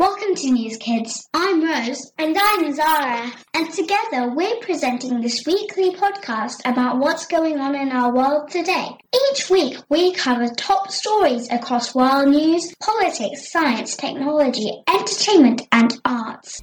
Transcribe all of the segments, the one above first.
Welcome to NewzKidz. I'm Rose. And I'm Zara. And together we're presenting this weekly podcast about what's going on in our world today. Each week we cover top stories across world news, politics, science, technology, entertainment, and arts.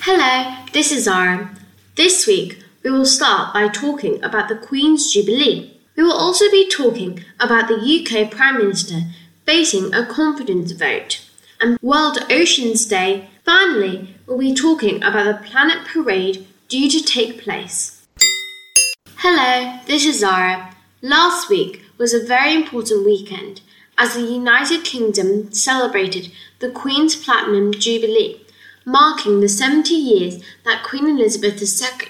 Hello, this is Zara. This week we will start by talking about the Queen's Jubilee. We will also be talking about the UK Prime Minister facing a confidence vote and World Oceans Day. Finally, we'll be talking about the Planet Parade due to take place. Hello, this is Zara. Last week was a very important weekend as the United Kingdom celebrated the Queen's Platinum Jubilee, marking the 70 years that Queen Elizabeth II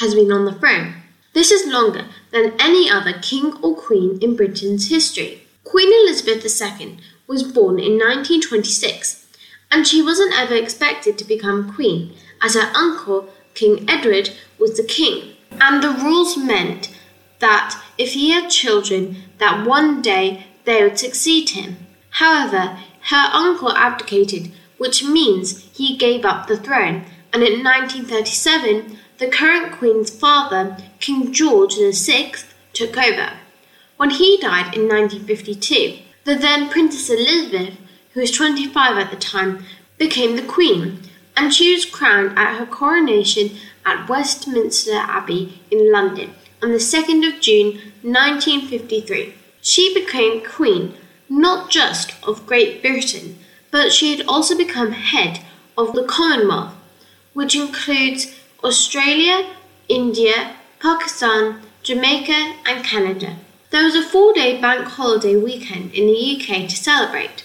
has been on the throne. This is longer than any other king or queen in Britain's history. Queen Elizabeth II was born in 1926, and she wasn't ever expected to become queen, as her uncle, King Edward, was the king. And the rules meant that if he had children, that one day they would succeed him. However, her uncle abdicated, which means he gave up the throne, and in 1937, the current queen's father, King George VI, took over. When he died in 1952, the then Princess Elizabeth, who was 25 at the time, became the Queen, and she was crowned at her coronation at Westminster Abbey in London on the 2nd of June 1953. She became Queen not just of Great Britain, but she had also become head of the Commonwealth, which includes Australia, India, Pakistan, Jamaica, and Canada. There was a four day bank holiday weekend in the UK to celebrate.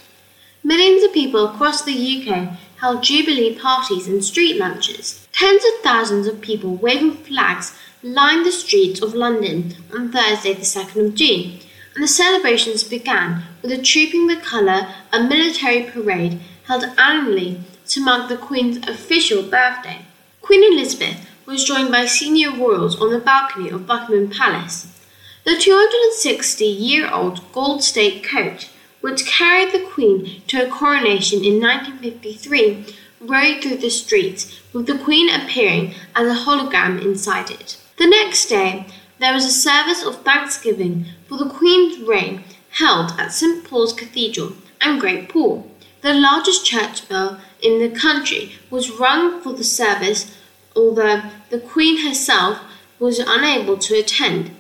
Millions of people across the UK held Jubilee parties and street lunches. Tens of thousands of people waving flags lined the streets of London on Thursday, the 2nd of June, and the celebrations began with a Trooping the Colour, a military parade held annually to mark the Queen's official birthday. Queen Elizabeth was joined by senior royals on the balcony of Buckingham Palace. The 260 year old gold state coach, which carried the Queen to her coronation in 1953, rode through the streets, with the Queen appearing as a hologram inside it. The next day, there was a service of thanksgiving for the Queen's reign held at St Paul's Cathedral and Great Paul. The largest church bell in the country was rung for the service, although the Queen herself was unable to attend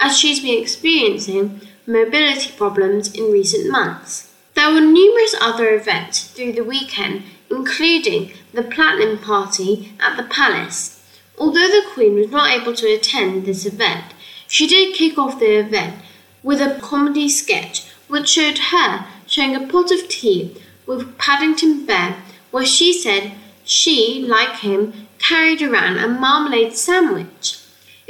as she's been experiencing mobility problems in recent months. There were numerous other events through the weekend, including the Platinum Party at the Palace. Although the Queen was not able to attend this event, she did kick off the event with a comedy sketch which showed her sharing a pot of tea with Paddington Bear, where she said she, like him, carried around a marmalade sandwich.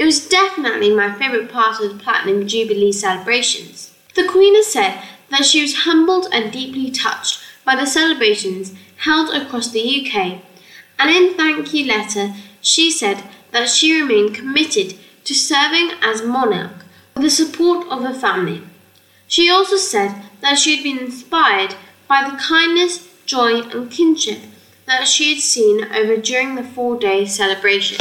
It was definitely my favourite part of the Platinum Jubilee celebrations. The Queen has said that she was humbled and deeply touched by the celebrations held across the UK, and in thank you letter she said that she remained committed to serving as monarch with the support of her family. She also said that she had been inspired by the kindness, joy, and kinship that she had seen over during the four day celebration.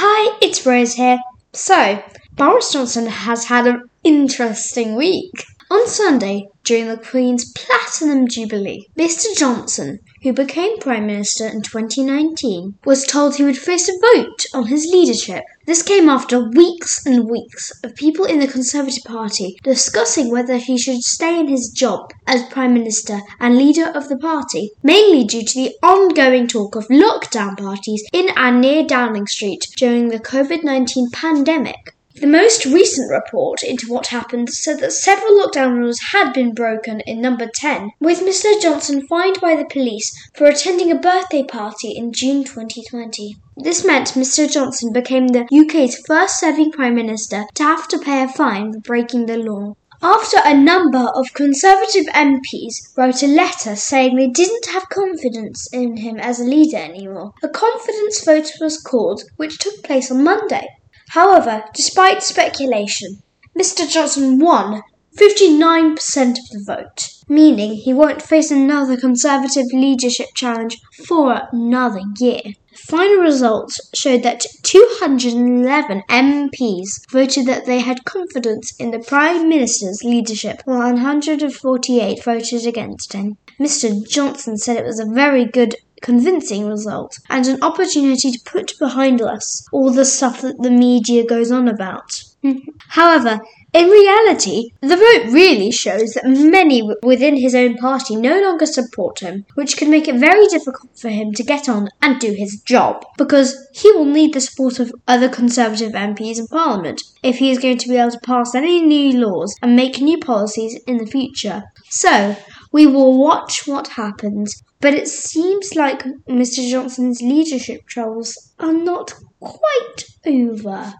Hi, it's Rose here. So, Boris Johnson has had an interesting week. On Sunday, during the Queen's Platinum Jubilee, Mr. Johnson, who became Prime Minister in 2019, was told he would face a vote on his leadership. This came after weeks and weeks of people in the Conservative Party discussing whether he should stay in his job as Prime Minister and leader of the party, mainly due to the ongoing talk of lockdown parties in and near Downing Street during the COVID 19 pandemic. The most recent report into what happened said that several lockdown rules had been broken in number 10, with Mr. Johnson fined by the police for attending a birthday party in June 2020. This meant Mr. Johnson became the UK's first serving Prime Minister to have to pay a fine for breaking the law. After a number of Conservative MPs wrote a letter saying they didn't have confidence in him as a leader anymore, a confidence vote was called, which took place on Monday. However, despite speculation, Mr. Johnson won 59% of the vote, meaning he won't face another Conservative leadership challenge for another year. The final results showed that 211 MPs voted that they had confidence in the Prime Minister's leadership, while 148 voted against him. Mr. Johnson said it was a very good convincing result and an opportunity to put behind us all the stuff that the media goes on about. Mm-hmm. However, in reality, the vote really shows that many within his own party no longer support him, which can make it very difficult for him to get on and do his job, because he will need the support of other Conservative MPs in Parliament if he is going to be able to pass any new laws and make new policies in the future. So, we will watch what happens, but it seems like Mr. Johnson's leadership troubles are not quite over.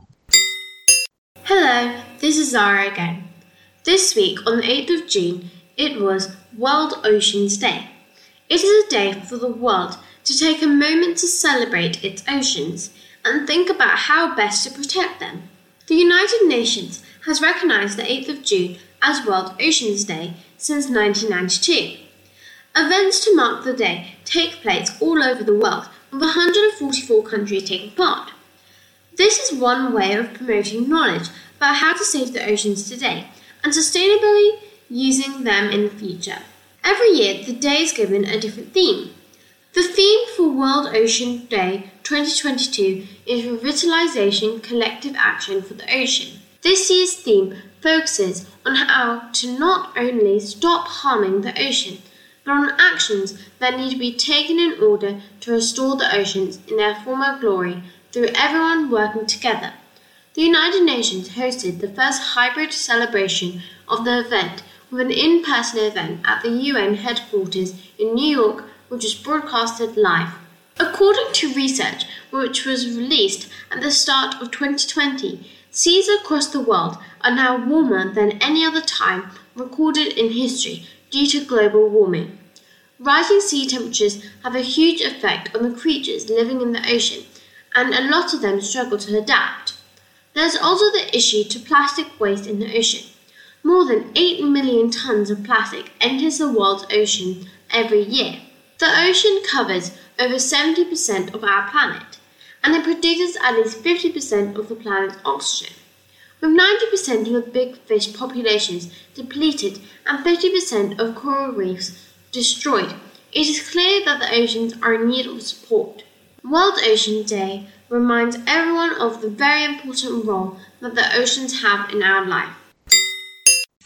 Hello, this is Zara again. This week, on the 8th of June, it was World Oceans Day. It is a day for the world to take a moment to celebrate its oceans and think about how best to protect them. The United Nations has recognized the 8th of June as World Oceans Day since 1992. Events to mark the day take place all over the world, with 144 countries taking part. This is one way of promoting knowledge about how to save the oceans today and sustainably using them in the future. Every year, the day is given a different theme. The theme for World Ocean Day 2022 is Revitalization Collective Action for the Ocean. This year's theme focuses on how to not only stop harming the ocean, on actions that need to be taken in order to restore the oceans in their former glory through everyone working together. The United Nations hosted the first hybrid celebration of the event with an in person event at the UN headquarters in New York, which was broadcasted live. According to research which was released at the start of 2020, seas across the world are now warmer than any other time recorded in history due to global warming. Rising sea temperatures have a huge effect on the creatures living in the ocean, and a lot of them struggle to adapt. There's also the issue to plastic waste in the ocean. More than 8 million tons of plastic enters the world's ocean every year. The ocean covers over 70% of our planet, and it produces at least 50% of the planet's oxygen. With 90% of the big fish populations depleted and 50% of coral reefs destroyed, it is clear that the oceans are in need of support. World Ocean Day reminds everyone of the very important role that the oceans have in our life.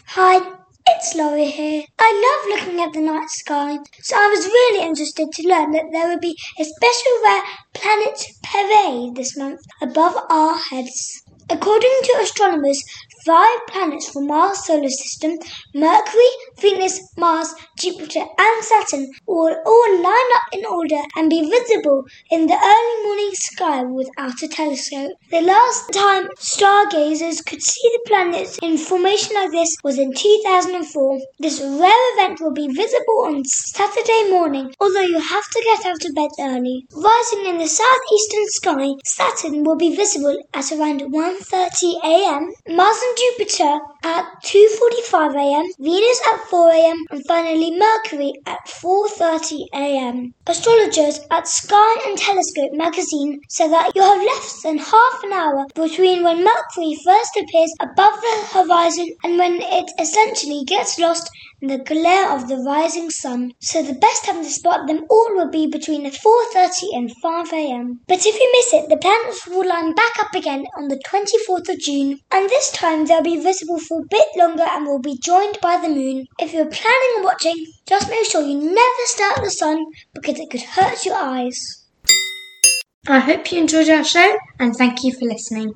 Hi, it's Laurie here. I love looking at the night sky, so I was really interested to learn that there would be a special rare planet parade this month above our heads. According to astronomers, five planets from our solar system Mercury, Venus, Mars, Jupiter, and Saturn will all line up in order and be visible in the early morning sky without a telescope. The last time stargazers could see the planets in formation like this was in 2004. This rare event will be visible on Saturday morning, although you have to get out of bed early. Rising in the southeastern sky, Saturn will be visible at around 1:30 a.m. Mars and Jupiter at 2:45 a.m., Venus at 4 a.m., and finally Mercury at 4:30 a.m. Astrologers at Sky and Telescope magazine say that you have less than half an hour between when Mercury first appears above the horizon and when it essentially gets lost the glare of the rising sun. So the best time to spot them all will be between 4:30 and 5 a.m. But if you miss it, the planets will line back up again on the 24th of June, and this time they'll be visible for a bit longer and will be joined by the moon. If you're planning on watching, just make sure you never stare at the sun because it could hurt your eyes. I hope you enjoyed our show and thank you for listening.